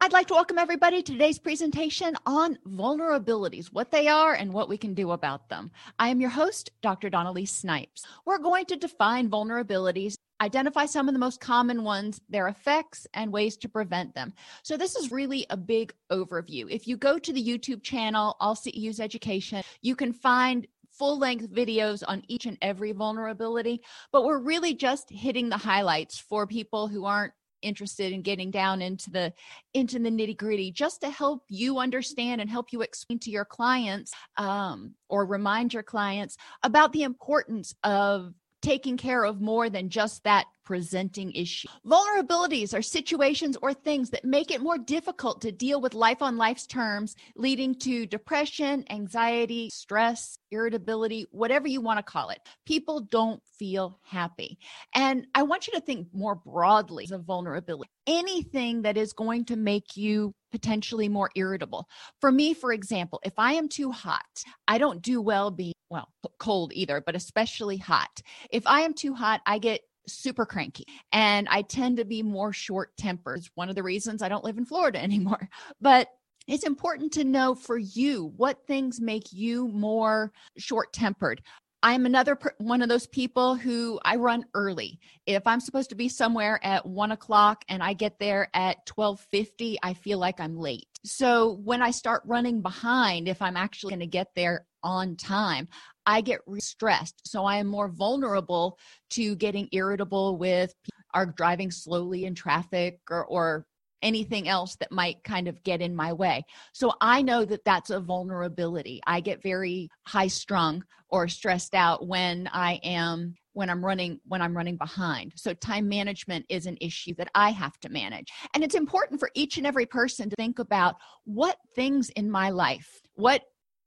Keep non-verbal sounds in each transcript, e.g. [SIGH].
I'd like to welcome everybody to today's presentation on vulnerabilities, what they are and what we can do about them. I am your host, Dr. Dawn-Elise Snipes. We're going to define vulnerabilities, identify some of the most common ones, their effects, and ways to prevent them. So, this is really a big overview. If you go to the YouTube channel, All CEUs Education, you can find full length videos on each and every vulnerability, but we're really just hitting the highlights for people who aren't interested in getting down into the into the nitty gritty just to help you understand and help you explain to your clients um, or remind your clients about the importance of taking care of more than just that presenting issue. Vulnerabilities are situations or things that make it more difficult to deal with life on life's terms, leading to depression, anxiety, stress, irritability, whatever you want to call it. People don't feel happy. And I want you to think more broadly of vulnerability. Anything that is going to make you potentially more irritable. For me, for example, if I am too hot, I don't do well being, well, cold either, but especially hot. If I am too hot, I get super cranky and I tend to be more short tempered. It's one of the reasons I don't live in Florida [LAUGHS] anymore. But it's important to know for you what things make you more short tempered. I'm another per- one of those people who I run early. If I'm supposed to be somewhere at one o'clock and I get there at twelve fifty, I feel like I'm late. So when I start running behind, if I'm actually going to get there on time, I get stressed. So I am more vulnerable to getting irritable with are driving slowly in traffic or, or anything else that might kind of get in my way. So I know that that's a vulnerability. I get very high strung or stressed out when I am when I'm running when I'm running behind. So time management is an issue that I have to manage. And it's important for each and every person to think about what things in my life, what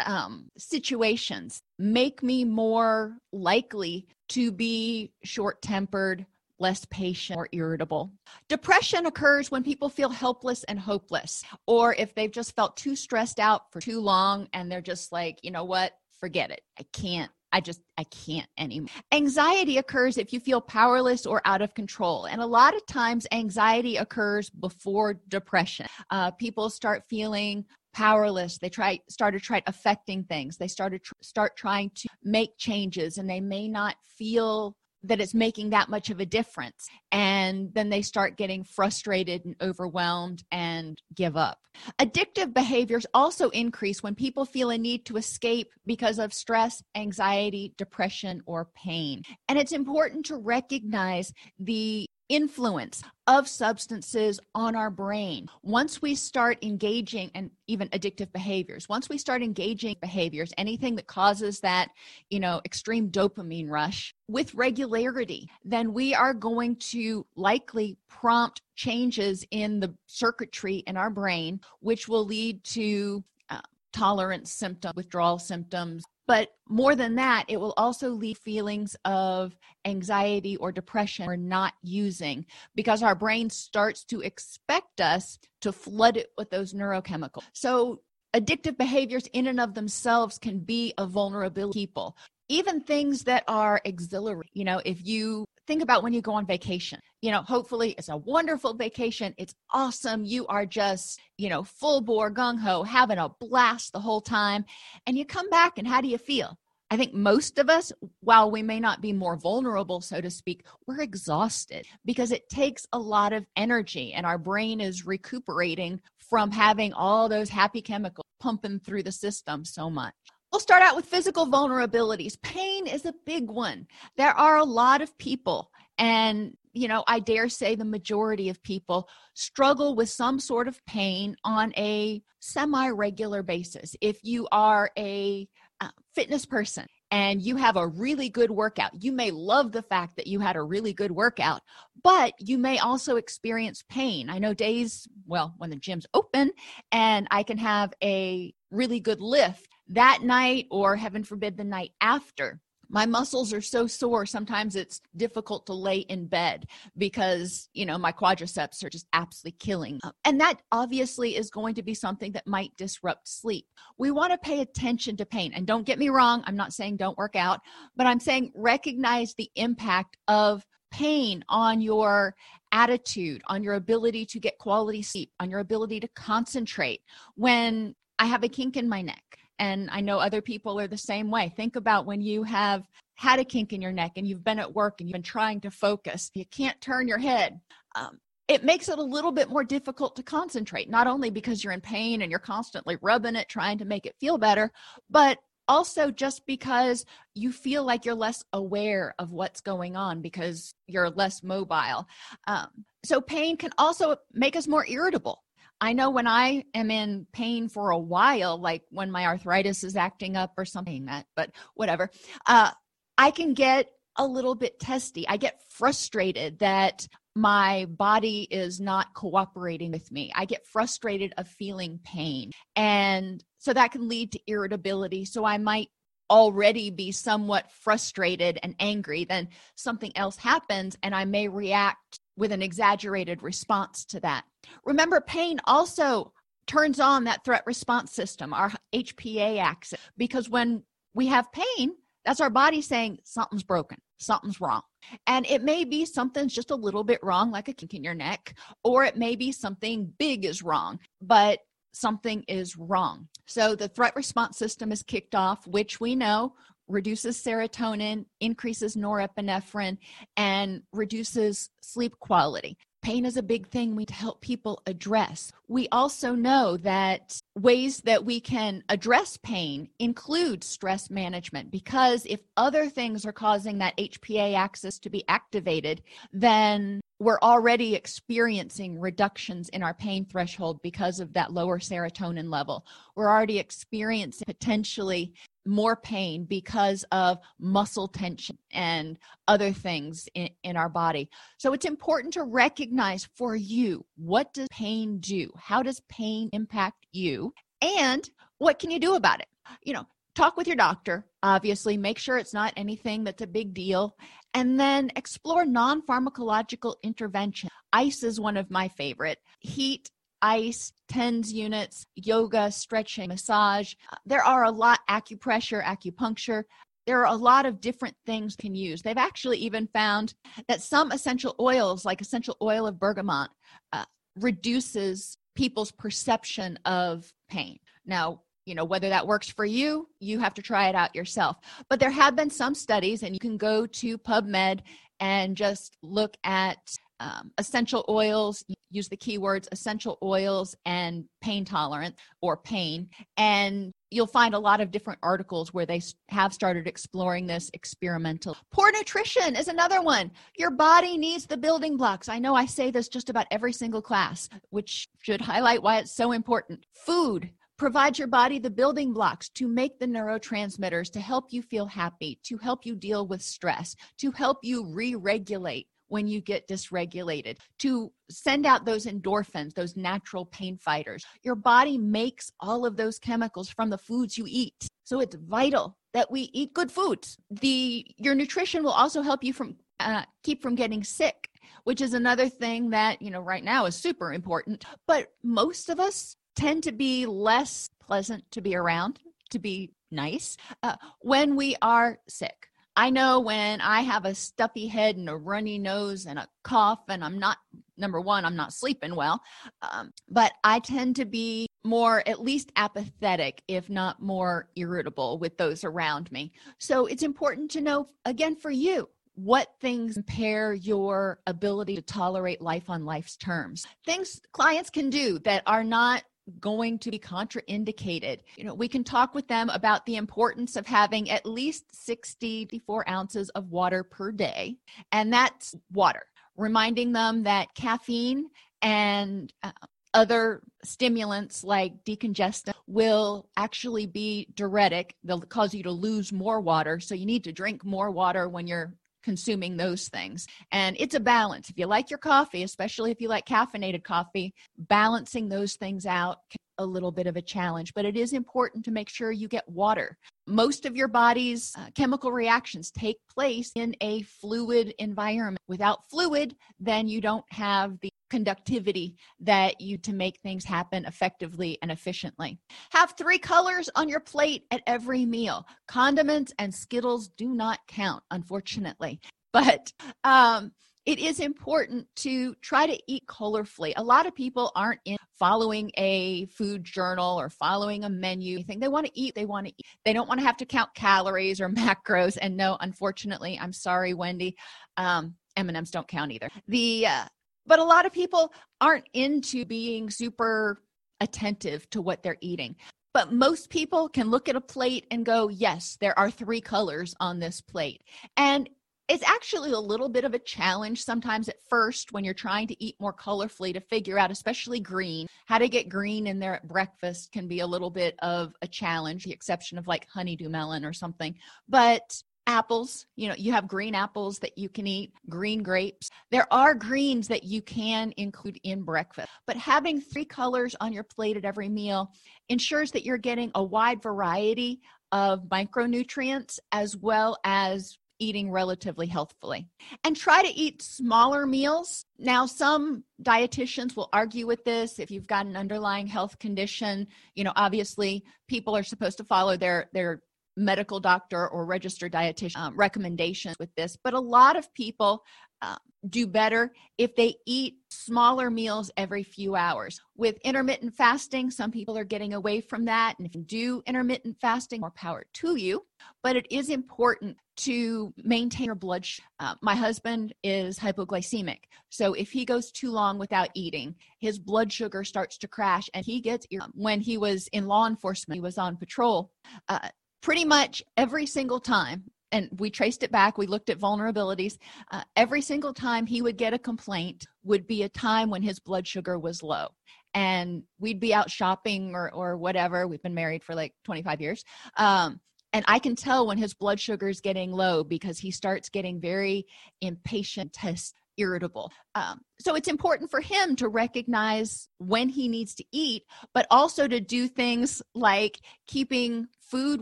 um, situations make me more likely to be short tempered, less patient, or irritable. Depression occurs when people feel helpless and hopeless, or if they've just felt too stressed out for too long and they're just like, you know what, forget it. I can't. I just, I can't anymore. Anxiety occurs if you feel powerless or out of control. And a lot of times, anxiety occurs before depression. Uh, people start feeling powerless. They try started try affecting things. They started tr- start trying to make changes and they may not feel that it's making that much of a difference. And then they start getting frustrated and overwhelmed and give up. Addictive behaviors also increase when people feel a need to escape because of stress anxiety depression or pain. And it's important to recognize the influence of substances on our brain. Once we start engaging and even addictive behaviors, once we start engaging behaviors, anything that causes that, you know, extreme dopamine rush with regularity, then we are going to likely prompt changes in the circuitry in our brain, which will lead to uh, tolerance symptom, withdrawal symptoms, but more than that, it will also leave feelings of anxiety or depression or not using because our brain starts to expect us to flood it with those neurochemicals. So, addictive behaviors in and of themselves can be a vulnerability people even things that are auxiliary you know if you think about when you go on vacation. You know hopefully it's a wonderful vacation. It's awesome. You are just you know full bore gung-ho having a blast the whole time and you come back and how do you feel? I think most of us, while we may not be more vulnerable, so to speak, we're exhausted because it takes a lot of energy and our brain is recuperating from having all those happy chemicals pumping through the system so much. We'll start out with physical vulnerabilities. Pain is a big one. There are a lot of people, and you know, I dare say the majority of people struggle with some sort of pain on a semi regular basis. If you are a uh, fitness person and you have a really good workout, you may love the fact that you had a really good workout, but you may also experience pain. I know days, well, when the gym's open and I can have a really good lift that night or heaven forbid the night after. My muscles are so sore sometimes it's difficult to lay in bed because you know my quadriceps are just absolutely killing. Um, and that obviously is going to be something that might disrupt sleep. We want to pay attention to pain and don't get me wrong i'm not saying don't work out but i'm saying recognize the impact of pain on your attitude, on your ability to get quality sleep, on your ability to concentrate. When I have a kink in my neck, and I know other people are the same way. Think about when you have had a kink in your neck and you've been at work and you've been trying to focus, you can't turn your head. Um, it makes it a little bit more difficult to concentrate, not only because you're in pain and you're constantly rubbing it, trying to make it feel better, but also just because you feel like you're less aware of what's going on because you're less mobile. Um, so, pain can also make us more irritable. I know when I am in pain for a while, like when my arthritis is acting up or something that, but whatever, uh, I can get a little bit testy. I get frustrated that my body is not cooperating with me. I get frustrated of feeling pain. And so that can lead to irritability. So I might already be somewhat frustrated and angry. Then something else happens and I may react with an exaggerated response to that. Remember, pain also turns on that threat response system, our HPA axis, because when we have pain, that's our body saying something's broken, something's wrong. And it may be something's just a little bit wrong, like a kink in your neck, or it may be something big is wrong, but something is wrong. So the threat response system is kicked off, which we know reduces serotonin, increases norepinephrine, and reduces sleep quality. Pain is a big thing we help people address. We also know that ways that we can address pain include stress management because if other things are causing that HPA axis to be activated, then we're already experiencing reductions in our pain threshold because of that lower serotonin level. We're already experiencing potentially more pain because of muscle tension and other things in, in our body. So it's important to recognize for you what does pain do? How does pain impact you? And what can you do about it? You know, talk with your doctor, obviously, make sure it's not anything that's a big deal, and then explore non pharmacological intervention. Ice is one of my favorite. Heat ice, TENS units, yoga, stretching, massage. There are a lot, acupressure, acupuncture. There are a lot of different things can use. They've actually even found that some essential oils, like essential oil of bergamot, uh, reduces people's perception of pain. Now, you know whether that works for you you have to try it out yourself but there have been some studies and you can go to pubmed and just look at um, essential oils use the keywords essential oils and pain tolerant or pain. And you'll find a lot of different articles where they have started exploring this experimental. Poor nutrition is another one. Your body needs the building blocks. I know i say this just about every single class which should highlight why it's so important. Food. Provide your body the building blocks to make the neurotransmitters to help you feel happy, to help you deal with stress, to help you re regulate when you get dysregulated, to send out those endorphins, those natural pain fighters. Your body makes all of those chemicals from the foods you eat. So it's vital that we eat good foods. The your nutrition will also help you from uh, keep from getting sick, which is another thing that you know right now is super important. But most of us tend to be less pleasant to be around, to be nice uh, when we are sick. I know when I have a stuffy head and a runny nose and a cough, and I'm not, number one, I'm not sleeping well, um, but I tend to be more at least apathetic, if not more irritable with those around me. So it's important to know, again, for you, what things impair your ability to tolerate life on life's terms. Things clients can do that are not going to be contraindicated. You know, we can talk with them about the importance of having at least 64 ounces of water per day, and that's water. Reminding them that caffeine and uh, other stimulants like decongestant will actually be diuretic. They'll cause you to lose more water. So you need to drink more water when you're consuming those things. And it's a balance. If you like your coffee, especially if you like caffeinated coffee, balancing those things out a little bit of a challenge, but it is important to make sure you get water. Most of your body's uh, chemical reactions take place in a fluid environment. Without fluid, then you don't have the conductivity that you to make things happen effectively and efficiently. Have three colors on your plate at every meal. Condiments and Skittles do not count, unfortunately. But um, it is important to try to eat colorfully. A lot of people aren't in following a food journal or following a menu. Thing they want to eat, they want to eat. They don't want to have to count calories or [LAUGHS] macros. And no, unfortunately, I'm sorry, Wendy. Um, M&Ms don't count either. The uh, but a lot of people aren't into being super attentive to what they're eating. But most people can look at a plate and go, yes, there are three colors on this plate. And it's actually a little bit of a challenge sometimes at first when you're trying to eat more colorfully to figure out, especially green. How to get green in there at breakfast can be a little bit of a challenge, the exception of like honeydew melon or something. But apples you know you have green apples that you can eat green grapes. There are greens that you can include in breakfast but having three colors on your plate at every meal ensures that you're getting a wide variety of micronutrients as well as eating relatively healthfully. And try to eat smaller meals. Now some dietitians will argue with this. If you've got an underlying health condition you know obviously people are supposed to follow their their medical doctor or registered dietitian um, recommendations with this, but a lot of people uh, do better if they eat smaller meals every few hours. With intermittent fasting, some people are getting away from that. And if you do intermittent fasting, more power to you. But it is important to maintain your blood. Sh- uh, my husband is hypoglycemic. So if he goes too long without eating, his blood sugar starts to crash and he gets, when he was in law enforcement, he was on patrol. Uh, pretty much every single time and we traced it back we looked at vulnerabilities uh, every single time he would get a complaint would be a time when his blood sugar was low. And we'd be out shopping or or whatever we've been married for like 25 years um, and i can tell when his blood sugar is getting low because he starts getting very impatient test irritable. Um, so it's important for him to recognize when he needs to eat, but also to do things like keeping food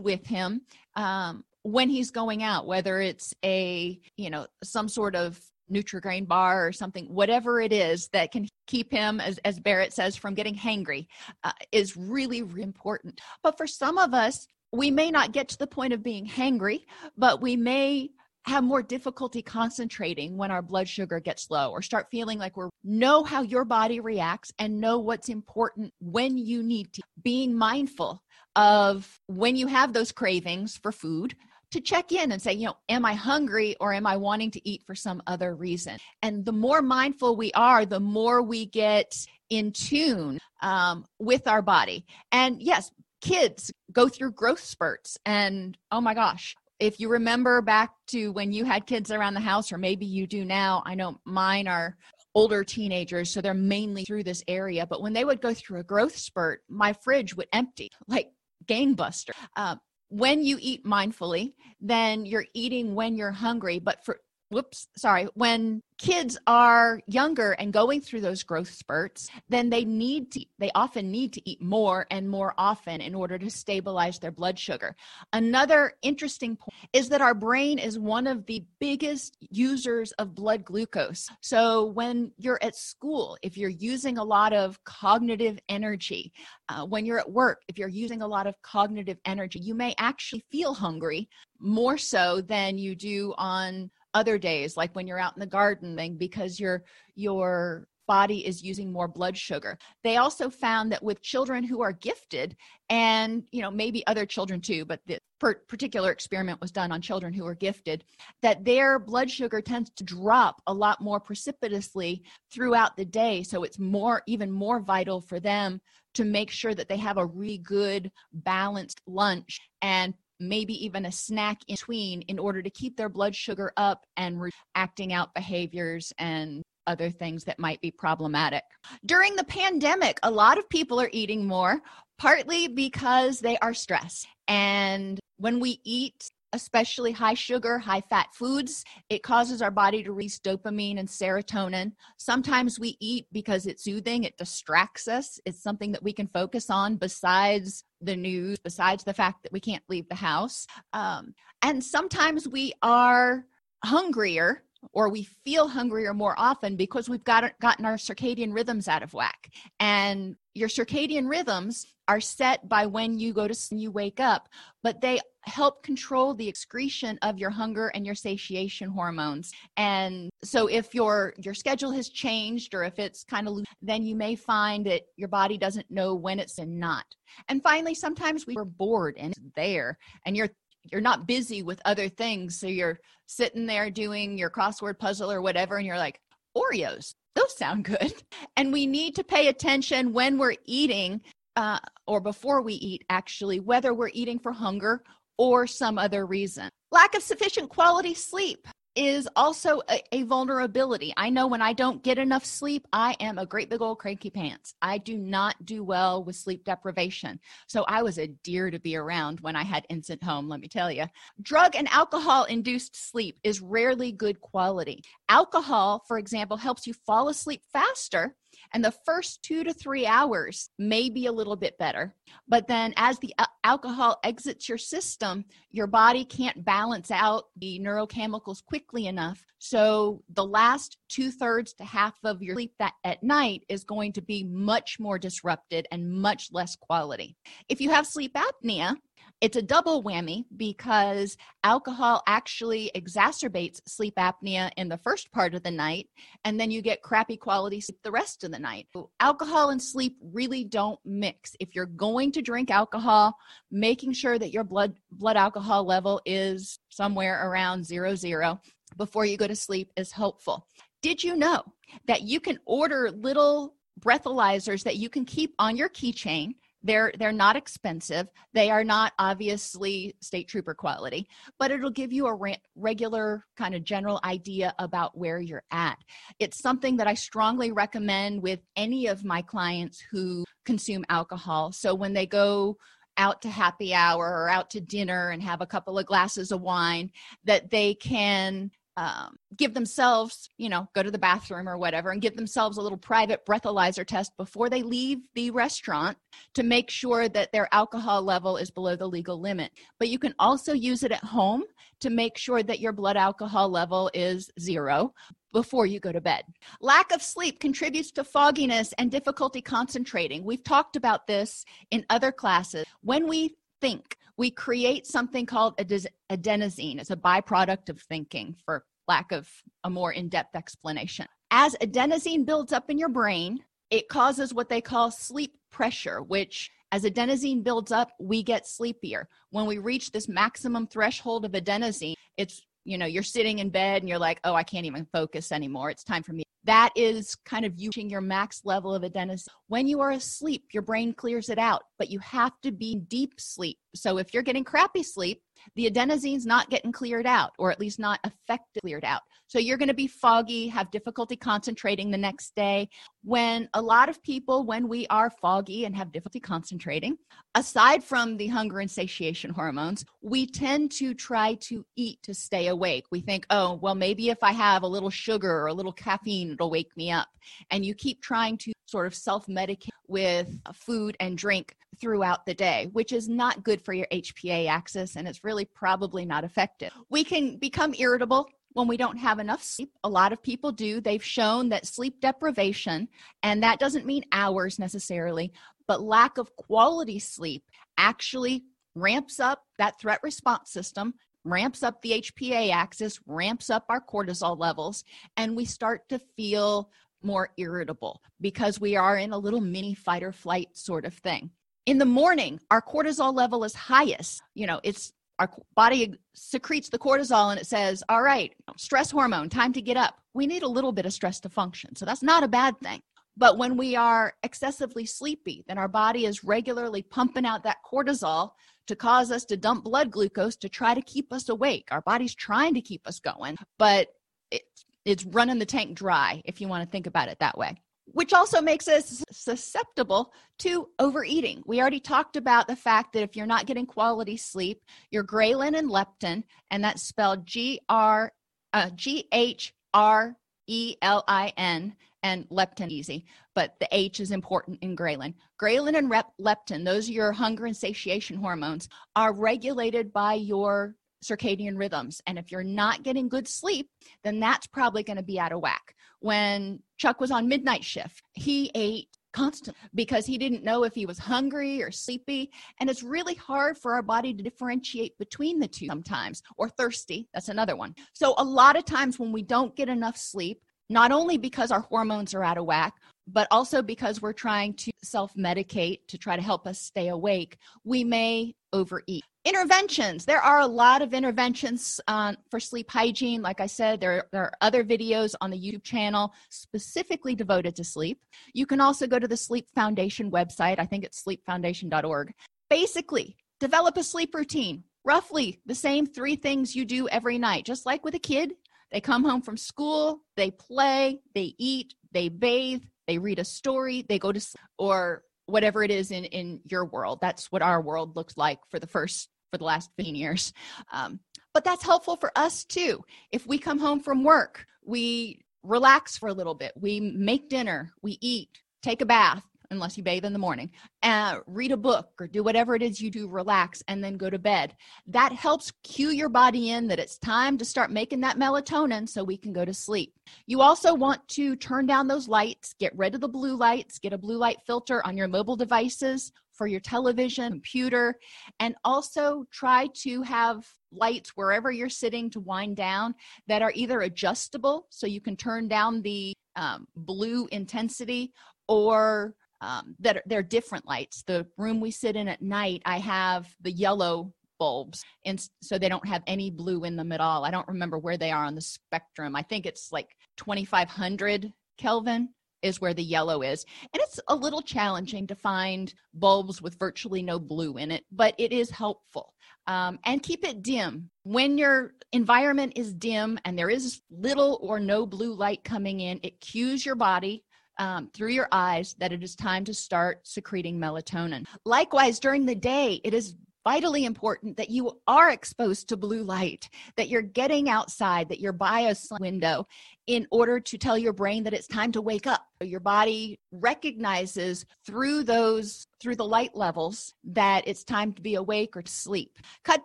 with him um, when he's going out, whether it's a, you know, some sort of Nutri-Grain bar or something, whatever it is that can keep him, as, as Barrett says, from getting hangry, uh, is really, really important. But for some of us, we may not get to the point of being hangry, but we may have more difficulty concentrating when our blood sugar gets low or start feeling like we're know how your body reacts and know what's important when you need to being mindful of when you have those cravings for food to check in and say, you know, am I hungry or am I wanting to eat for some other reason? And the more mindful we are, the more we get in tune um, with our body. And yes, kids go through growth spurts and oh my gosh if you remember back to when you had kids around the house, or maybe you do now, I know mine are older teenagers, so they're mainly through this area. But when they would go through a growth spurt, my fridge would empty like gangbuster. Uh, when you eat mindfully, then you're eating when you're hungry. But for whoops, sorry, when kids are younger and going through those growth spurts, then they need to, they often need to eat more and more often in order to stabilize their blood sugar. Another interesting point is that our brain is one of the biggest users of blood glucose. So when you're at school, if you're using a lot of cognitive energy, uh, when you're at work, if you're using a lot of cognitive energy, you may actually feel hungry more so than you do on other days like when you're out in the garden because your your body is using more blood sugar. They also found that with children who are gifted, and you know maybe other children too, but the particular experiment was done on children who were gifted, that their blood sugar tends to drop a lot more precipitously throughout the day. So it's more, even more vital for them to make sure that they have a really good balanced lunch and maybe even a snack in between in order to keep their blood sugar up and re- acting out behaviors and other things that might be problematic. During the pandemic, a lot of people are eating more, partly because they are stressed. And when we eat, especially high sugar, high fat foods, it causes our body to release dopamine and serotonin. Sometimes we eat because it's soothing, it distracts us. It's something that we can focus on besides the news, besides the fact that we can't leave the house. Um, and sometimes we are hungrier or we feel hungrier more often because we've got gotten our circadian rhythms out of whack. And your circadian rhythms are set by when you go to sleep, you wake up, but they help control the excretion of your hunger and your satiation hormones. And so if your your schedule has changed or if it's kind of loose, then you may find that your body doesn't know when it's and not. And finally, sometimes we are bored and it's there and you're you're not busy with other things so you're sitting there doing your crossword puzzle or whatever and you're like oreos those sound good [LAUGHS] and we need to pay attention when we're eating uh, or before we eat actually whether we're eating for hunger or some other reason lack of sufficient quality sleep is also a, a, vulnerability. I know when I don't get enough sleep, I am a great big old cranky pants. I do not do well with sleep deprivation. So I was a deer to be around when I had Instant Home, let me tell you. Drug and alcohol induced sleep is rarely good quality. Alcohol, for example, helps you fall asleep faster and the first two to three hours may be a little bit better. But then as the uh, alcohol exits your system, your body can't balance out the neurochemicals quickly enough. So the last two thirds to half of your sleep that at night is going to be much more disrupted and much less quality. If you have sleep apnea, it's a double whammy because alcohol actually exacerbates sleep apnea in the first part of the night, and then you get crappy quality sleep the rest of the night. Alcohol and sleep really don't mix. If you're going to drink alcohol, making sure that your blood blood alcohol level is somewhere around zero zero before you go to sleep is helpful. Did you know that you can order little breathalyzers that you can keep on your keychain? They're they're not expensive. They are not obviously state trooper quality but it'll give you a re- regular kind of general idea about where you're at. It's something that i strongly recommend with any of my clients who consume alcohol. So when they go out to happy hour or out to dinner and have a couple of glasses of wine that they can um, give themselves, you know, go to the bathroom or whatever and give themselves a little private breathalyzer test before they leave the restaurant to make sure that their alcohol level is below the legal limit. But you can also use it at home to make sure that your blood alcohol level is zero before you go to bed. Lack of sleep contributes to fogginess and difficulty concentrating. We've talked about this in other classes. When we think, we create something called adenosine. It's a byproduct of thinking, for lack of a more in depth explanation. As adenosine builds up in your brain, it causes what they call sleep pressure, which as adenosine builds up, we get sleepier. When we reach this maximum threshold of adenosine, it's you know, you're sitting in bed and you're like, oh, I can't even focus anymore. It's time for me. That is kind of you reaching your max level of adenosine. When you are asleep, your brain clears it out, but you have to be deep sleep. So if you're getting crappy sleep, the adenosine's not getting cleared out, or at least not effectively cleared out. So you're going to be foggy, have difficulty concentrating the next day. When a lot of people, when we are foggy and have difficulty concentrating, aside from the hunger and satiation hormones, we tend to try to eat to stay awake. We think, oh, well, maybe if I have a little sugar or a little caffeine, it'll wake me up. And you keep trying to sort of self medicate with uh, food and drink throughout the day, which is not good for your HPA axis and it's really probably not effective. We can become irritable when we don't have enough sleep. A lot of people do. They've shown that sleep deprivation, and that doesn't mean hours necessarily, but lack of quality sleep actually ramps up that threat response system, ramps up the HPA axis, ramps up our cortisol levels, and we start to feel more irritable because we are in a little mini fight or flight sort of thing. In the morning, our cortisol level is highest. You know, it's our body secretes the cortisol and it says, All right, stress hormone, time to get up. We need a little bit of stress to function. So that's not a bad thing. But when we are excessively sleepy, then our body is regularly pumping out that cortisol to cause us to dump blood glucose to try to keep us awake. Our body's trying to keep us going, but it's, it's running the tank dry, if you want to think about it that way which also makes us susceptible to overeating. We already talked about the fact that if you're not getting quality sleep, your ghrelin and leptin, and that's spelled G R uh, G H R E L I N, and leptin easy, but the H is important in ghrelin. Ghrelin and rep- leptin, those are your hunger and satiation hormones, are regulated by your circadian rhythms. And if you're not getting good sleep, then that's probably going to be out of whack. When Chuck was on midnight shift, he ate constantly because he didn't know if he was hungry or sleepy. And it's really hard for our body to differentiate between the two sometimes, or thirsty. That's another one. So, a lot of times when we don't get enough sleep, not only because our hormones are out of whack, but also because we're trying to self medicate to try to help us stay awake, we may overeat. Interventions. There are a lot of interventions uh, for sleep hygiene. Like I said, there, there are other videos on the YouTube channel specifically devoted to sleep. You can also go to the Sleep Foundation website. I think it's sleepfoundation.org. Basically, develop a sleep routine. Roughly the same three things you do every night. Just like with a kid, they come home from school, they play, they eat, they bathe, they read a story, they go to or whatever it is in in your world. That's what our world looks like for the first for the last 15 years. Um, but that's helpful for us too. If we come home from work, we relax for a little bit, we make dinner, we eat, take a bath, unless you bathe in the morning, uh, read a book or do whatever it is you do, relax, and then go to bed. That helps cue your body in that it's time to start making that melatonin so we can go to sleep. You also want to turn down those lights, get rid of the blue lights, get a blue light filter on your mobile devices for your television, computer, and also try to have lights wherever you're sitting to wind down that are either adjustable so you can turn down the um, blue intensity or um, that are, they're different lights. The room we sit in at night, I have the yellow bulbs, and so they don't have any blue in them at all. I don't remember where they are on the spectrum. I think it's like 2500 Kelvin is where the yellow is. And it's a little challenging to find bulbs with virtually no blue in it, but it is helpful. Um, and keep it dim. When your environment is dim and there is little or no blue light coming in, it cues your body um, through your eyes that it is time to start secreting melatonin. Likewise, during the day, it is vitally important that you are exposed to blue light, that you're getting outside, that you're by a window in order to tell your brain that it's time to wake up. Your body recognizes through those through the light levels that it's time to be awake or to sleep. Cut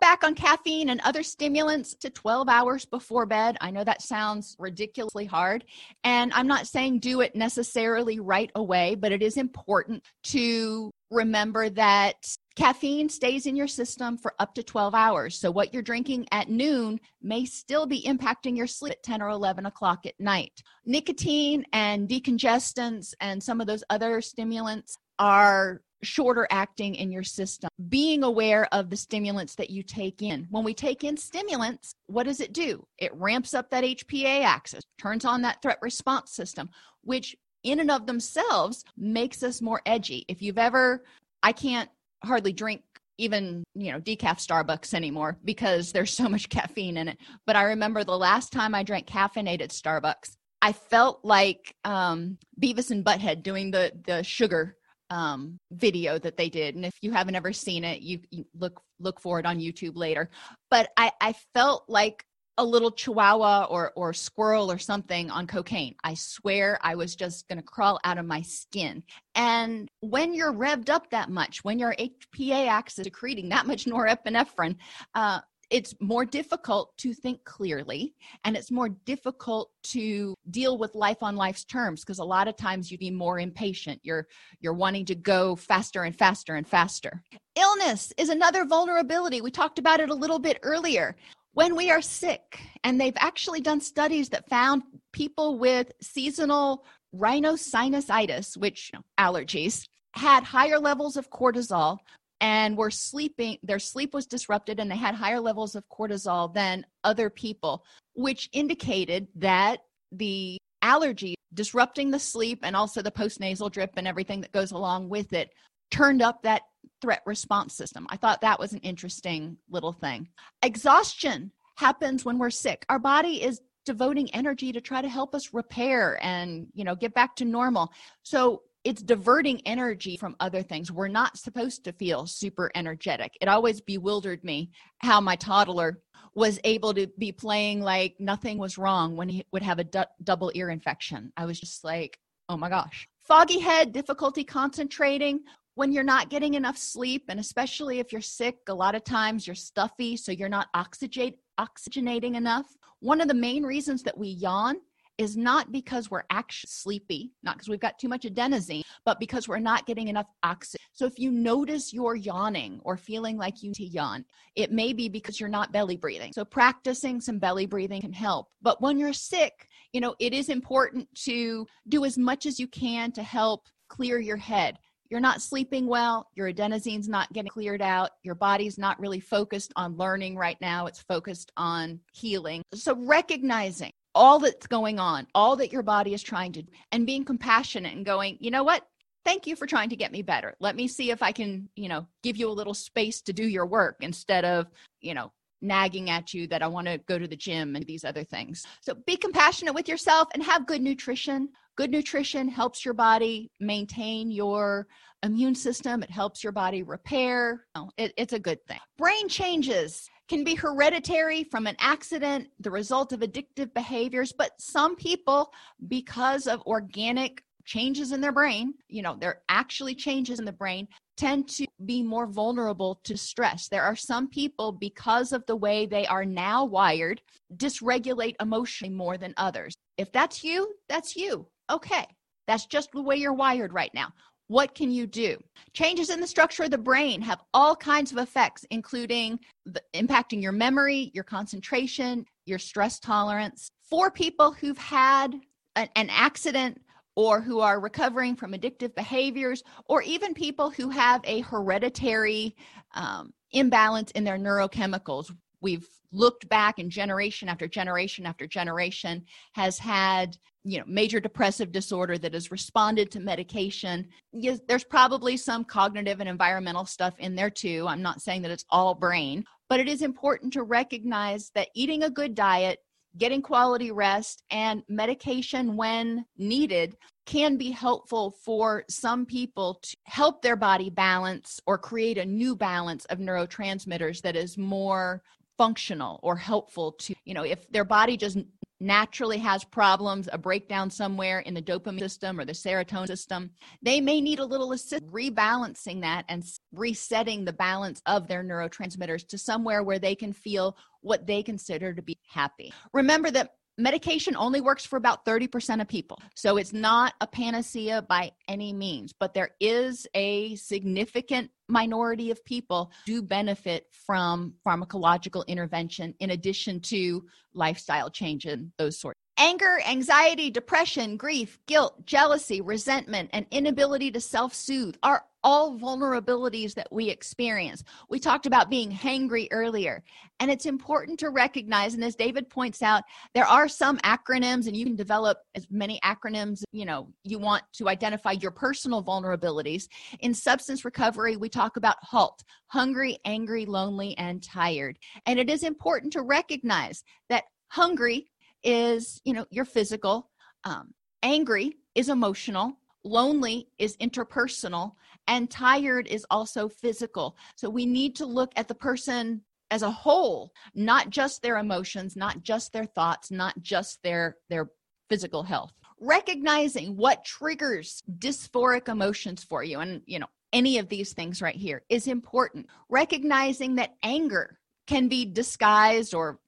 back on caffeine and other stimulants to 12 hours before bed. I know that sounds ridiculously hard, and I'm not saying do it necessarily right away, but it is important to remember that Caffeine stays in your system for up to 12 hours. So, what you're drinking at noon may still be impacting your sleep at 10 or 11 o'clock at night. Nicotine and decongestants and some of those other stimulants are shorter acting in your system. Being aware of the stimulants that you take in. When we take in stimulants, what does it do? It ramps up that HPA axis, turns on that threat response system, which in and of themselves makes us more edgy. If you've ever I can't hardly drink even you know decaf starbucks anymore because there's so much [LAUGHS] caffeine in it. But i remember the last time i drank caffeinated starbucks i felt like um, beavis and butthead doing the the sugar um, video that they did. And if you haven't ever seen it you, you look look for it on youtube later. But i i felt like a little chihuahua or or squirrel or something on cocaine. I swear I was just going to crawl out of my skin. And when you're revved up that much, when your HPA axis is secreting that much [LAUGHS] norepinephrine, uh, it's more difficult to think clearly and it's more difficult to deal with life on life's terms because a lot of times you'd be more impatient you're you're wanting to go faster and faster and faster illness is another vulnerability we talked about it a little bit earlier when we are sick, and they've actually done studies that found people with seasonal rhinosinusitis, which you know, allergies, had higher levels of cortisol and were sleeping their sleep was disrupted and they had higher levels of cortisol than other people which indicated that the allergy disrupting the sleep and also the postnasal drip and everything that goes along with it turned up that threat response system i thought that was an interesting little thing exhaustion happens when we're sick our body is devoting energy to try to help us repair and you know get back to normal so it's diverting energy from other things. We're not supposed to feel super energetic. It always bewildered me how my toddler was able to be playing like nothing was wrong when he would have a du- double ear infection. I was just like, oh my gosh. Foggy head, difficulty concentrating. When you're not getting enough sleep, and especially if you're sick, a lot of times you're stuffy, so you're not oxygenate, oxygenating enough. One of the main reasons that we yawn is not because we're actually sleepy, not because we've got too much adenosine, but because we're not getting enough oxygen. So if you notice you're yawning or feeling like you need to yawn, it may be because you're not belly breathing. So practicing some belly breathing can help. But when you're sick, you know, it is important to do as much as you can to help clear your head you're not sleeping well, your adenosine's not getting cleared out, your body's not really focused on learning right now, it's focused on healing. So, recognizing all that's going on, all that your body is trying to, and being compassionate and going, you know what? Thank you for trying to get me better. Let me see if I can, you know, give you a little space to do your work instead of, you know, nagging at you that I want to go to the gym and these other things. So be compassionate with yourself and have good nutrition. Good nutrition helps your body maintain your immune system, it helps your body repair. It, it's a good thing. Brain changes can be hereditary from an accident, the result of addictive behaviors, but some people, because of organic changes in their brain, you know, they're actually changes in the brain, tend to be more vulnerable to stress. There are some people, because of the way they are now wired, dysregulate emotionally more than others. If that's you, that's you. Okay. That's just the way you're wired right now. What can you do? Changes in the structure of the brain have all kinds of effects, including the, impacting your memory, your concentration, your stress tolerance. For people who've had an, an accident or who are recovering from addictive behaviors, or even people who have a hereditary um, imbalance in their neurochemicals, we've looked back and generation after generation after generation has had you know major depressive disorder that has responded to medication. Yes, there's probably some cognitive and environmental stuff in there too. I'm not saying that it's all brain but it is important to recognize that eating a good diet getting quality rest and medication when needed can be helpful for some people to help their body balance or create a new balance of neurotransmitters that is more functional or helpful to you know if their body just naturally has problems a breakdown somewhere in the dopamine system or the serotonin system they may need a little assist rebalancing that and resetting the balance of their neurotransmitters to somewhere where they can feel what they consider to be happy. Remember that medication only works for about 30% of people. So it's not a panacea by any means, but there is a significant minority of people do benefit from pharmacological intervention in addition to lifestyle change and those sorts. Anger, anxiety, depression, grief, guilt, jealousy, resentment, and inability to self soothe are all vulnerabilities that we experience. We talked about being hangry earlier, and it's important to recognize. And as David points out, there are some acronyms, and you can develop as many acronyms you know you want to identify your personal vulnerabilities. In substance recovery, we talk about HALT: hungry, angry, lonely, and tired. And it is important to recognize that hungry is you know your physical um, angry is emotional lonely is interpersonal and tired is also physical. So we need to look at the person as a whole not just their emotions not just their thoughts not just their their physical health. Recognizing what triggers dysphoric emotions for you and you know any of these things right here is important. Recognizing that anger can be disguised or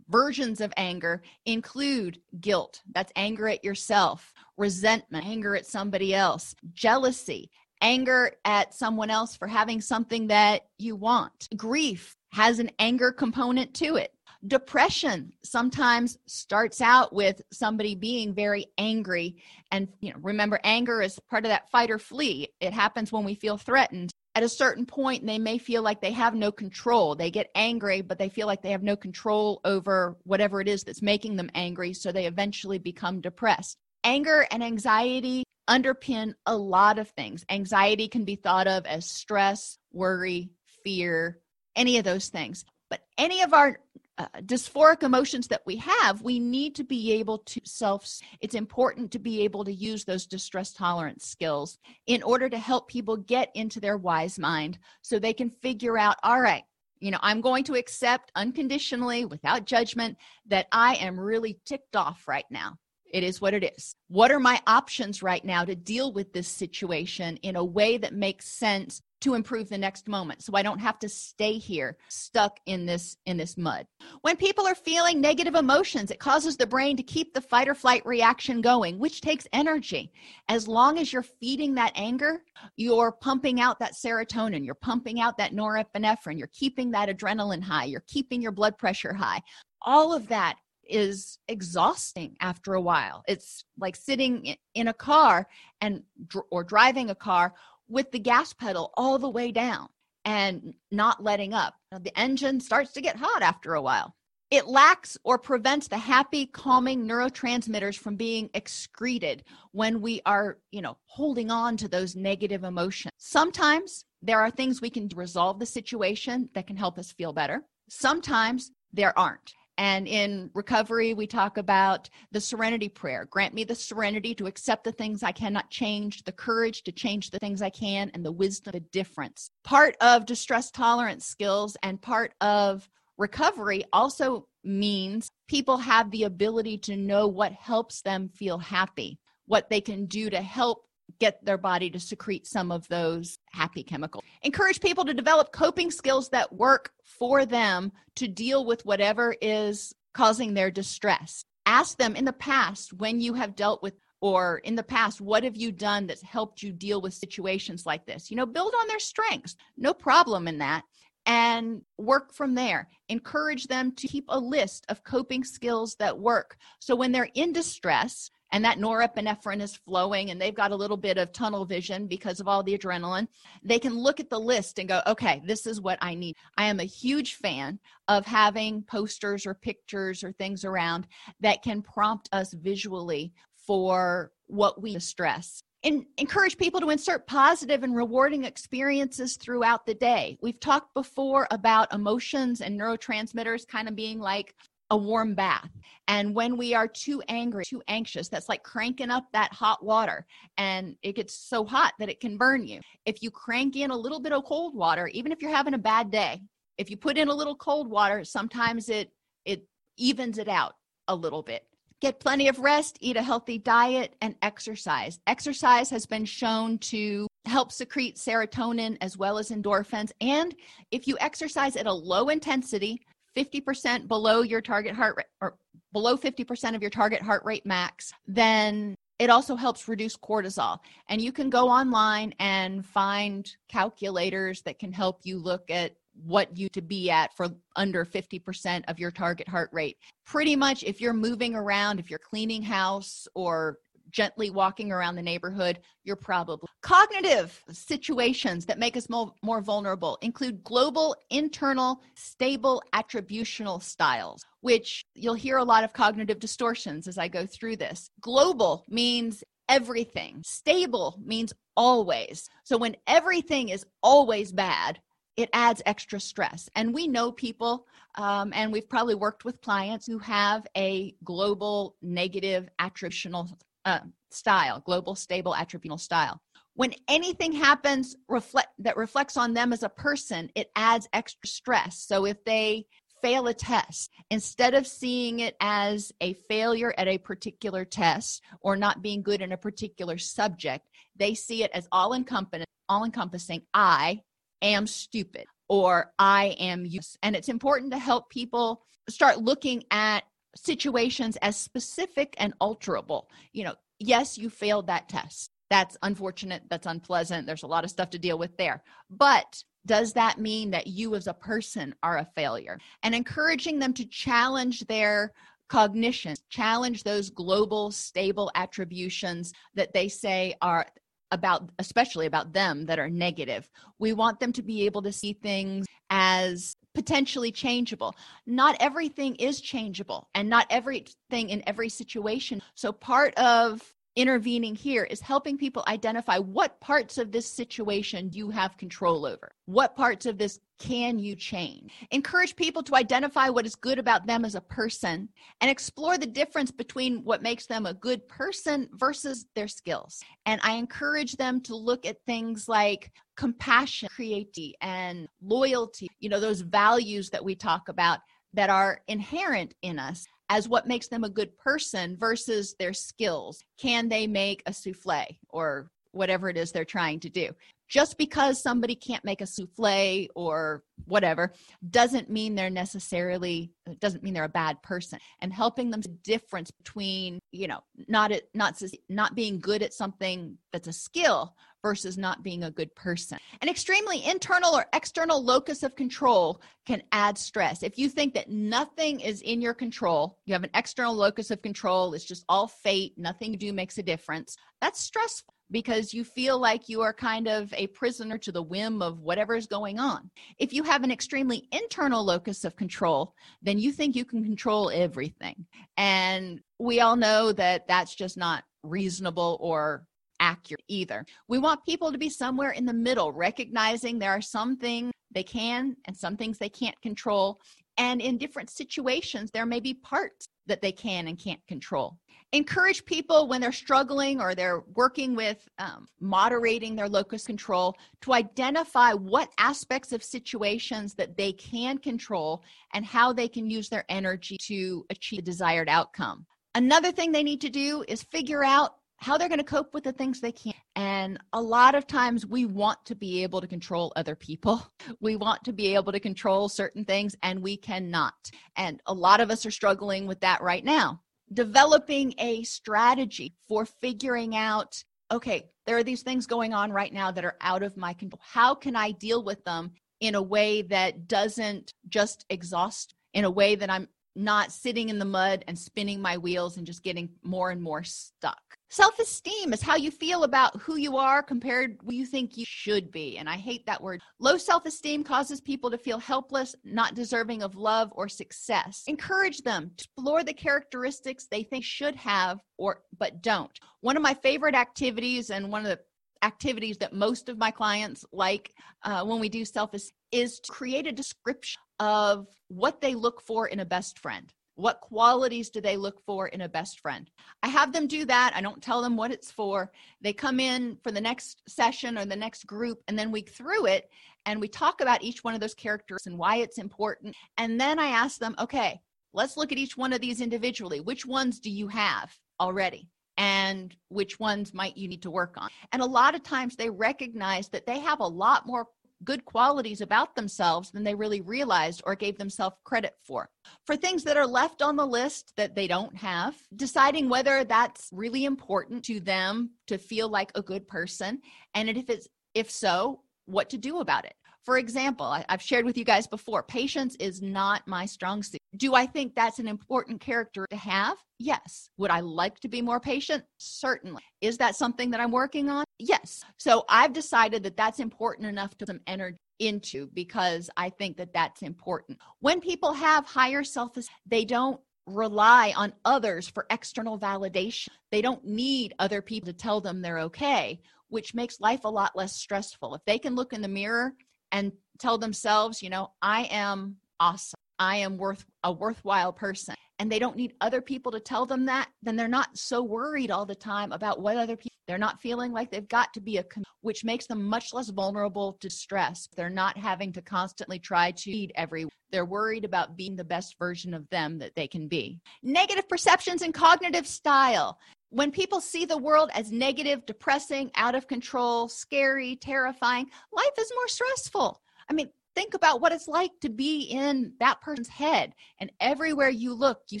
versions of anger include guilt that's anger at yourself resentment anger at somebody else jealousy anger at someone else for having something that you want grief has an anger component to it Depression sometimes starts out with somebody being very angry. And, you know, remember, anger is part of that fight or flee. It happens when we feel threatened. At a certain point, they may feel like they have no control. They get angry, but they feel like they have no control over whatever it is that's making them angry. So they eventually become depressed. Anger and anxiety underpin a lot of things. Anxiety can be thought of as stress, worry, fear, any of those things. But any of our uh, dysphoric emotions that we have, we need to be able to self. It's important to be able to use those distress tolerance skills in order to help people get into their wise mind so they can figure out, all right, you know, I'm going to accept unconditionally without judgment that I am really ticked off right now. It is what it is. What are my options right now to deal with this situation in a way that makes sense to improve the next moment so i don't have to stay here stuck in this in this mud. When people are feeling negative emotions it causes the brain to keep the fight or flight reaction going which takes energy. As long as you're feeding that anger you're pumping out that serotonin you're pumping out that norepinephrine you're keeping that adrenaline high you're keeping your blood pressure high. All of that is exhausting after a while. It's like sitting in a car and or driving a car with the gas pedal all the way down and not letting up. The engine starts to get hot after a while. It lacks or prevents the happy, calming neurotransmitters from being excreted when we are, you know, holding on to those negative emotions. Sometimes there are things we can resolve the situation that can help us feel better. Sometimes there aren't. And in recovery, we talk about the serenity prayer grant me the serenity to accept the things I cannot change, the courage to change the things I can, and the wisdom, the difference. Part of distress tolerance skills and part of recovery also means people have the ability to know what helps them feel happy, what they can do to help get their body to secrete some of those happy chemicals. Encourage people to develop coping skills that work for them to deal with whatever is causing their distress. Ask them in the past when you have dealt with or in the past what have you done that's helped you deal with situations like this you know build on their strengths no problem in that and work from there encourage them to keep a list of coping skills that work so when they're in distress and that norepinephrine is flowing and they've got a little bit of tunnel vision because of all the adrenaline, they can look at the list and go, okay, this is what I need. I am a huge fan of having posters or pictures or things around that can prompt us visually for what we stress. and encourage people to insert positive and rewarding experiences throughout the day. We've talked before about emotions and neurotransmitters kind of being like a warm bath. And when we are too angry, too anxious, that's like cranking up that hot water and it gets so hot that it can burn you. If you crank in a little bit of cold water, even if you're having a bad day, if you put in a little cold water, sometimes it it evens it out a little bit. Get plenty of rest, eat a healthy diet, and exercise. Exercise has been shown to help secrete serotonin as well as endorphins. And if you exercise at a low intensity, 50% below your target heart rate or below 50% of your target heart rate max, then it also helps reduce cortisol. And you can go online and find calculators that can help you look at what you to be at for under 50% of your target heart rate. Pretty much if you're moving around, if you're cleaning house or gently walking around the neighborhood, you're probably cognitive situations that make us more, more vulnerable include global, internal, stable attributional styles, which you'll hear a lot of cognitive distortions as I go through this. Global means everything, stable means always. So when everything is always bad, it adds extra stress. And we know people, um, and we've probably worked with clients who have a global negative attributional uh, style, global stable attributional style. When anything happens reflect that reflects on them as a person, it adds extra stress. So if they fail a test, instead of seeing it as a failure at a particular test or not being good in a particular subject, they see it as all encompassing, all encompassing. I am stupid or I am useless. And it's important to help people start looking at situations as specific and alterable. You know, yes, you failed that test. That's unfortunate. That's unpleasant. There's a lot of stuff to deal with there. But does that mean that you as a person are a failure? And encouraging them to challenge their cognition, challenge those global stable attributions that they say are about especially about them that are negative. We want them to be able to see things as potentially changeable. Not everything is changeable and not everything in every situation. So part of intervening here is helping people identify what parts of this situation do you have control over. What parts of this can you change? Encourage people to identify what is good about them as a person and explore the difference between what makes them a good person versus their skills. And I encourage them to look at things like compassion, creativity, and loyalty, you know, those values that we talk about that are inherent in us as what makes them a good person versus their skills. Can they make a souffle or whatever it is they're trying to do? Just because somebody can't make a souffle or whatever doesn't mean they're necessarily doesn't mean they're a bad person and helping them the difference between you know not it not not being good at something that's a skill versus not being a good person. An extremely internal or external locus of control can add stress. If you think that nothing is in your control, you have an external locus of control, it's just all fate, nothing you do makes a difference, that's stressful because you feel like you are kind of a prisoner to the whim of whatever is going on. If you have an extremely internal locus of control, then you think you can control everything. And we all know that that's just not reasonable or accurate either. We want people to be somewhere in the middle, recognizing there are some things they can and some things they can't control. And in different situations, there may be parts that they can and can't control. Encourage people when they're struggling or they're working with um, moderating their locus control to identify what aspects of situations that they can control and how they can use their energy to achieve the desired outcome. Another thing they need to do is figure out how they're going to cope with the things they can't. And a lot of times we want to be able to control other people. [LAUGHS] We want to be able to control certain things, and we cannot. And a lot of us are struggling with that right now. Developing a strategy for figuring out okay, there are these things going on right now that are out of my control. How can I deal with them in a way that doesn't just exhaust, in a way that I'm not sitting in the mud and spinning my wheels and just getting more and more stuck? Self esteem is how you feel about who you are compared to who you think you should be. And I hate that word. Low self esteem causes people to feel helpless, not deserving of love or success. Encourage them to explore the characteristics they think should have or but don't. One of my favorite activities and one of the activities that most of my clients like uh, when we do self is to create a description of what they look for in a best friend. What qualities do they look for in a best friend? I have them do that. I don't tell them what it's for. They come in for the next session or the next group, and then we through it and we talk about each one of those characters and why it's important. And then I ask them, okay, let's look at each one of these individually. Which ones do you have already? And which ones might you need to work on? And a lot of times they recognize that they have a lot more good qualities about themselves than they really realized or gave themselves credit for. For things that are left on the list that they don't have, deciding whether that's really important to them to feel like a good person and if it's if so, what to do about it. For example, I, have shared with you guys before, patience is not my strong suit. Do I think that's an important character to have? Yes. Would I like to be more patient? Certainly. Is that something that I'm working on? Yes. So I've decided that that's important enough to some energy into because I think that that's important. When people have higher self esteem, they don't rely on others for external validation. They don't need other people to tell them they're okay, which makes life a lot less stressful. If they can look in the mirror and tell themselves, you know, I am awesome. I am worth a worthwhile person. And they don't need other people to tell them that, then they're not so worried all the time about what other people they're not feeling like they've got to be a which makes them much less vulnerable to stress. They're not having to constantly try to feed every they're worried about being the best version of them that they can be. Negative perceptions and cognitive style when people see the world as negative, depressing, out of control, scary, terrifying, life is more stressful. I mean, think about what it's like to be in that person's head. And everywhere you look, you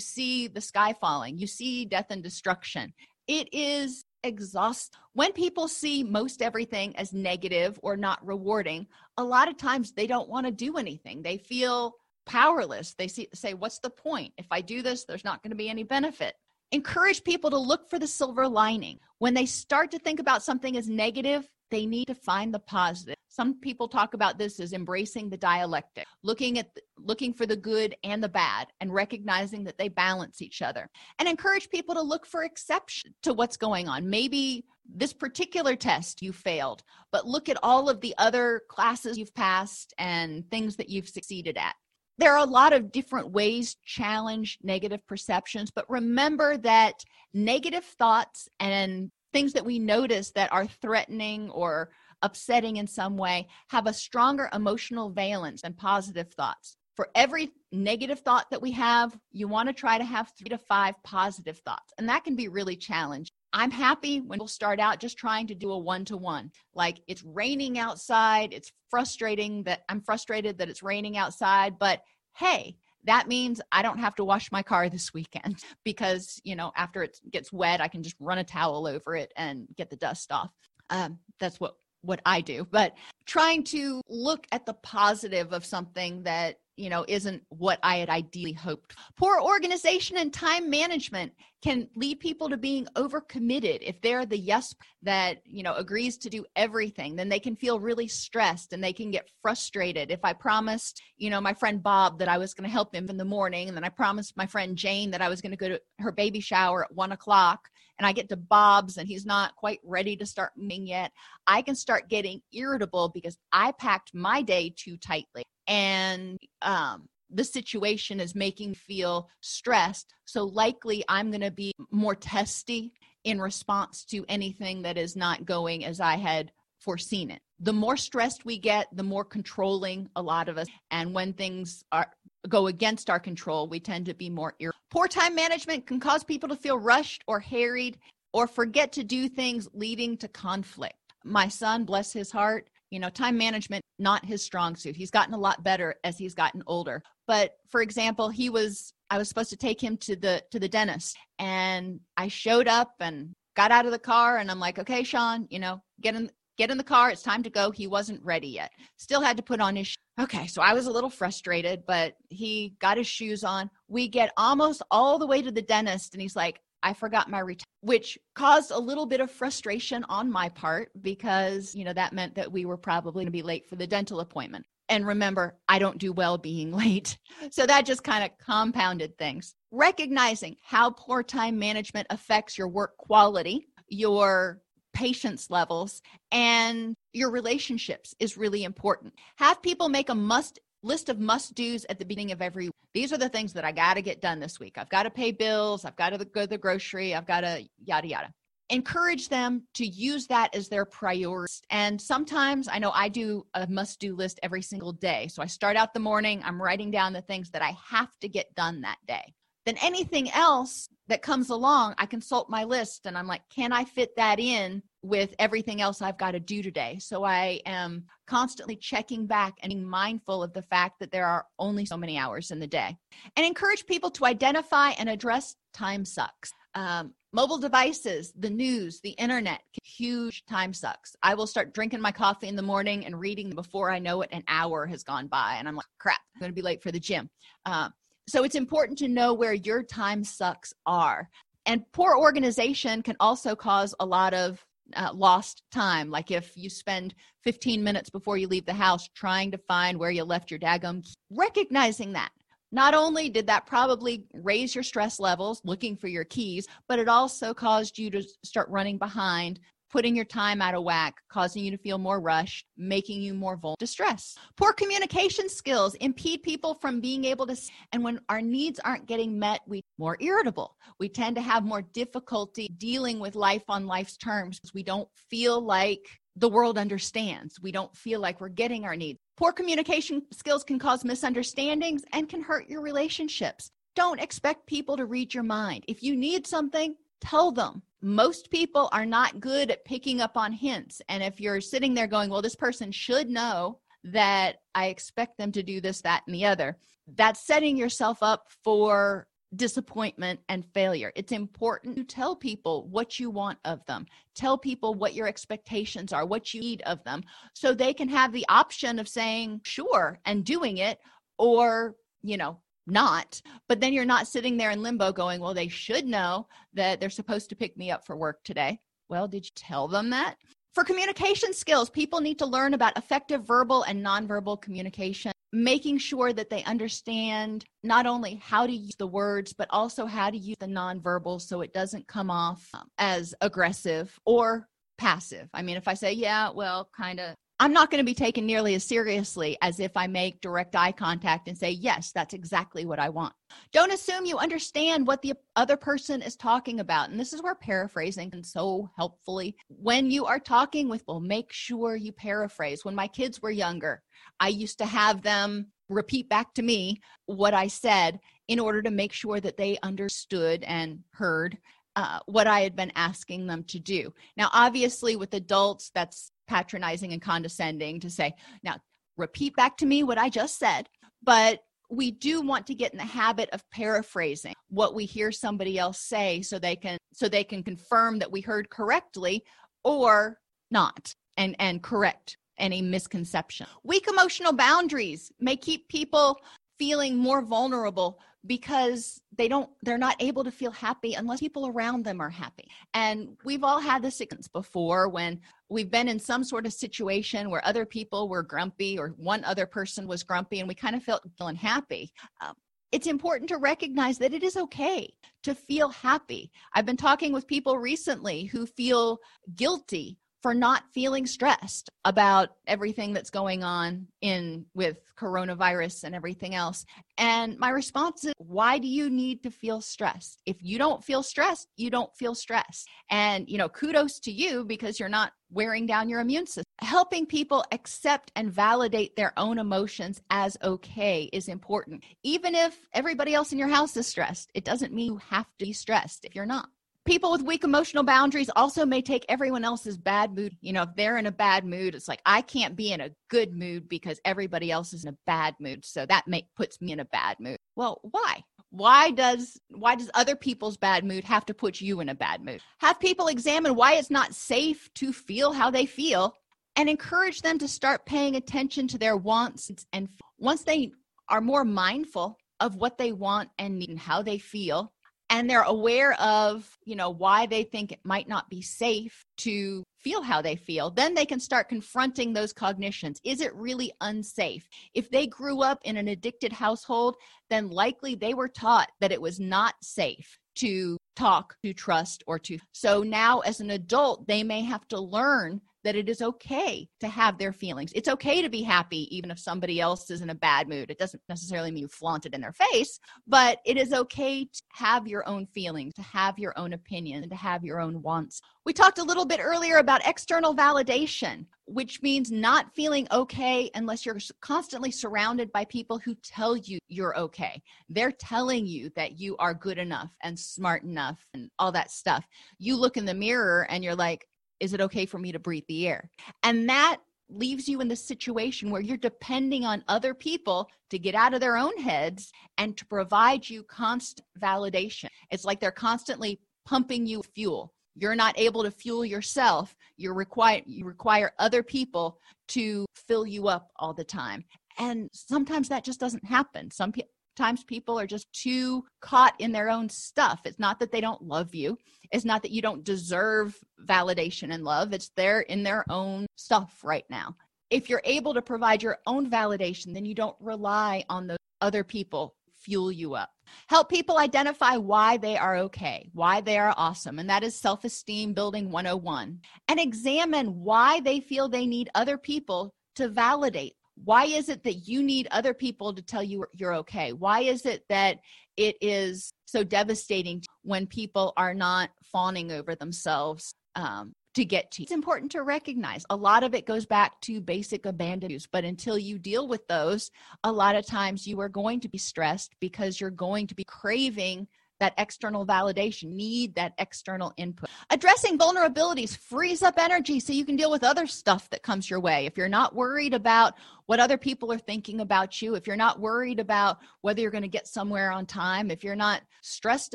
see the sky falling, you see death and destruction. It is exhaust. When people see most everything as negative or not rewarding, a lot of times they don't want to do anything. They feel powerless. They see, say, What's the point? If I do this, there's not going to be any benefit. Encourage people to look for the silver lining. When they start to think about something as negative, they need to find the positive some people talk about this as embracing the dialectic looking at looking for the good and the bad and recognizing that they balance each other and encourage people to look for exception to what's going on. Maybe this particular test you failed but look at all of the other classes you've passed and things that you've succeeded at. There are a lot of different ways challenge negative perceptions but remember that negative thoughts and things that we notice that are threatening or upsetting in some way have a stronger emotional valence than positive thoughts. For every negative thought that we have, you want to try to have three to five positive thoughts. And that can be really challenging. I'm happy when we'll start out just trying to do a one to one. Like it's raining outside. It's frustrating that I'm frustrated that it's raining outside, but hey, that means I don't have to wash my car this weekend [LAUGHS] because, you know, after it gets wet, I can just run a towel over it and get the dust off. Um, that's what what I do, but trying to look at the positive of something that you know isn't what I had ideally hoped. Poor organization and time management can lead people to being overcommitted. If they're the yes that you know agrees to do everything, then they can feel really stressed and they can get frustrated. If I promised, you know, my friend Bob that I was going to help him in the morning, and then I promised my friend Jane that I was going to go to her baby shower at one o'clock, and I get to Bob's and he's not quite ready to start moving yet, I can start getting irritable because I packed my day too tightly. And um, the situation is making me feel stressed. So likely I'm going to be more testy in response to anything that is not going as I had foreseen it. The more stressed we get, the more controlling a lot of us. And when things are go against our control, we tend to be more irritable. Poor time management can cause people to feel rushed or harried or forget to do things leading to conflict. My son, bless his heart, you know, time management not his strong suit. He's gotten a lot better as he's gotten older. But for example, he was I was supposed to take him to the to the dentist and I showed up and got out of the car and I'm like, "Okay, Sean, you know, get in get in the car. It's time to go. He wasn't ready yet. Still had to put on his. Sh- okay, so I was a little frustrated, but he got his shoes on. We get almost all the way to the dentist, and he's like, I forgot my return, which caused a little bit of frustration on my part because, you know, that meant that we were probably going to be late for the dental appointment. And remember, I don't do well being [LAUGHS] late. So that just kind of compounded things. Recognizing how poor time management affects your work quality, your patience levels and your relationships is really important. Have people make a must list of must do's at the beginning of every these are the things that I got to get done this week. I've got to pay bills, I've got to go to the grocery, I've got to yada yada. Encourage them to use that as their priority. And sometimes I know I do a must do list every single day. So I start out the morning, I'm writing down the things that I have to get done that day then anything else that comes along, I consult my list and I'm like, can I fit that in with everything else I've got to do today? So I am constantly checking back and being mindful of the fact that there are only so many hours in the day. And encourage people to identify and address time sucks. Um, mobile devices, the news, the internet, huge time sucks. I will start drinking my coffee in the morning and reading before I know it, an hour has gone by, and I'm like, crap, I'm going to be late for the gym. Uh, so it's important to know where your time sucks are. And poor organization can also cause a lot of uh, lost time. Like if you spend 15 minutes before you leave the house trying to find where you left your daggum, recognizing that. Not only did that probably raise your stress levels looking for your keys, but it also caused you to start running behind putting your time out of whack, causing you to feel more rushed, making you more vulnerable to stress. Poor communication skills impede people from being able to, and when our needs aren't getting met, we more irritable. We tend to have more difficulty dealing with life on life's terms because we don't feel like the world understands. We don't feel like we're getting our needs. Poor communication skills can cause misunderstandings and can hurt your relationships. Don't expect people to read your mind. If you need something, tell them most people are not good at picking up on hints. And if you're sitting there going, well, this person should know that I expect them to do this, that, and the other, that's setting yourself up for disappointment and failure. It's important to tell people what you want of them. Tell people what your expectations are, what you need of them, so they can have the option of saying sure and doing it or, you know, not. But then you're not sitting there in limbo going, well, they should know that they're supposed to pick me up for work today. Well, did you tell them that? For communication skills, people need to learn about effective verbal and nonverbal communication making sure that they understand not only how to use the words, but also how to use the nonverbal so it doesn't come off um, as aggressive or passive. I mean, if I say, yeah, well, kind of, I'm not going to be taken nearly as seriously as if I make direct eye contact and say, yes, that's exactly what I want. Don't assume you understand what the other person is talking about. And this is where paraphrasing can so helpfully. When you are talking with people, make sure you paraphrase. When my kids were younger, I used to have them repeat back to me what I said in order to make sure that they understood and heard uh, what I had been asking them to do. Now, obviously, with adults, that's patronizing and condescending to say, now repeat back to me what I just said. But we do want to get in the habit of paraphrasing what we hear somebody else say so they can so they can confirm that we heard correctly or not and and correct any misconception. Weak emotional boundaries may keep people feeling more vulnerable because they don't they're not able to feel happy unless people around them are happy and we've all had this experience before when we've been in some sort of situation where other people were grumpy or one other person was grumpy and we kind of felt unhappy um, it's important to recognize that it is okay to feel happy. I've been talking with people recently who feel guilty for not feeling stressed about everything that's going on in with coronavirus and everything else. And my response is why do you need to feel stressed? If you don't feel stressed you don't feel stressed. And you know kudos to you because you're not wearing down your immune system. Helping people accept and validate their own emotions as okay is important. Even if everybody else in your house is stressed it doesn't mean you have to be stressed if you're not people with weak emotional boundaries also may take everyone else's bad mood. You know, if they're in a bad mood, it's like I can't be in a good mood because everybody else is in a bad mood. So that make, puts me in a bad mood. Well, why? Why does why does other people's bad mood have to put you in a bad mood? Have people examine why it's not safe to feel how they feel and encourage them to start paying attention to their wants and once they are more mindful of what they want and need and how they feel and they're aware of you know why they think it might not be safe to feel how they feel then they can start confronting those cognitions. Is it really unsafe? If they grew up in an addicted household then likely they were taught that it was not safe to talk to trust or to so now as an adult they may have to learn that it is okay to have their feelings. It's okay to be happy even if somebody else is in a bad mood. It doesn't necessarily mean you flaunt it in their face, but it is okay to have your own feelings, to have your own opinion, and to have your own wants. We talked a little bit earlier about external validation, which means not feeling okay unless you're constantly surrounded by people who tell you you're okay. They're telling you that you are good enough and smart enough and all that stuff. You look in the mirror and you're like, is it okay for me to breathe the air? And that leaves you in the situation where you're depending on other people to get out of their own heads and to provide you constant validation. It's like they're constantly pumping you fuel. You're not able to fuel yourself. You require you require other people to fill you up all the time. And sometimes that just doesn't happen. Some people times people are just too caught in their own stuff. It's not that they don't love you. It's not that you don't deserve validation and love. It's they're in their own stuff right now. If you're able to provide your own validation, then you don't rely on those other people fuel you up. Help people identify why they are okay, why they are awesome, and that is self esteem building 101. And examine why they feel they need other people to validate why is it that you need other people to tell you you're okay why is it that it is so devastating when people are not fawning over themselves um, to get to. It's important to recognize a lot of it goes back to basic abandonment but until you deal with those, a lot of times you are going to be stressed because you're going to be craving that external validation, need that external input. Addressing vulnerabilities frees up energy so you can deal with other stuff that comes your way. If you're not worried about what other people are thinking about you, if you're not worried about whether you're going to get somewhere on time, if you're not stressed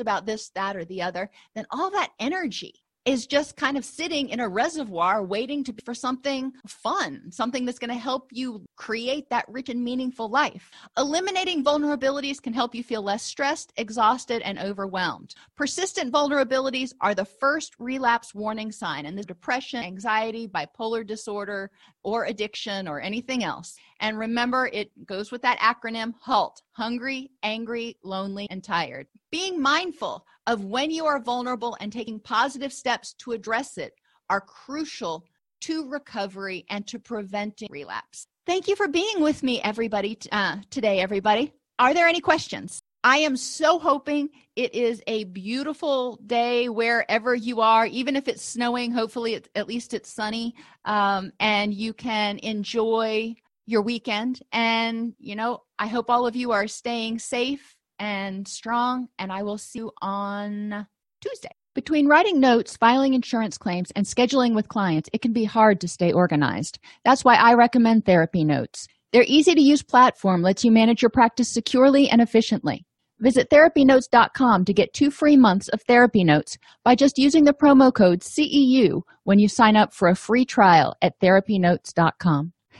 about this, that, or the other, then all that energy is just kind of sitting in a reservoir waiting to be for something fun, something that's going to help you create that rich and meaningful life. Eliminating vulnerabilities can help you feel less stressed, exhausted, and overwhelmed. Persistent vulnerabilities are the first relapse warning sign in the depression, anxiety, bipolar disorder, or addiction or anything else. And remember, it goes with that acronym HALT hungry, angry, lonely, and tired. Being mindful of when you are vulnerable and taking positive steps to address it are crucial to recovery and to preventing relapse. Thank you for being with me, everybody, uh, today, everybody. Are there any questions? I am so hoping it is a beautiful day wherever you are, even if it's snowing. Hopefully, at least it's sunny, um, and you can enjoy your weekend. And, you know, I hope all of you are staying safe and strong, and I will see you on Tuesday. Between writing notes, filing insurance claims, and scheduling with clients, it can be hard to stay organized. That's why I recommend Therapy Notes. Their easy to use platform lets you manage your practice securely and efficiently. Visit therapynotes.com to get two free months of therapy notes by just using the promo code CEU when you sign up for a free trial at therapynotes.com.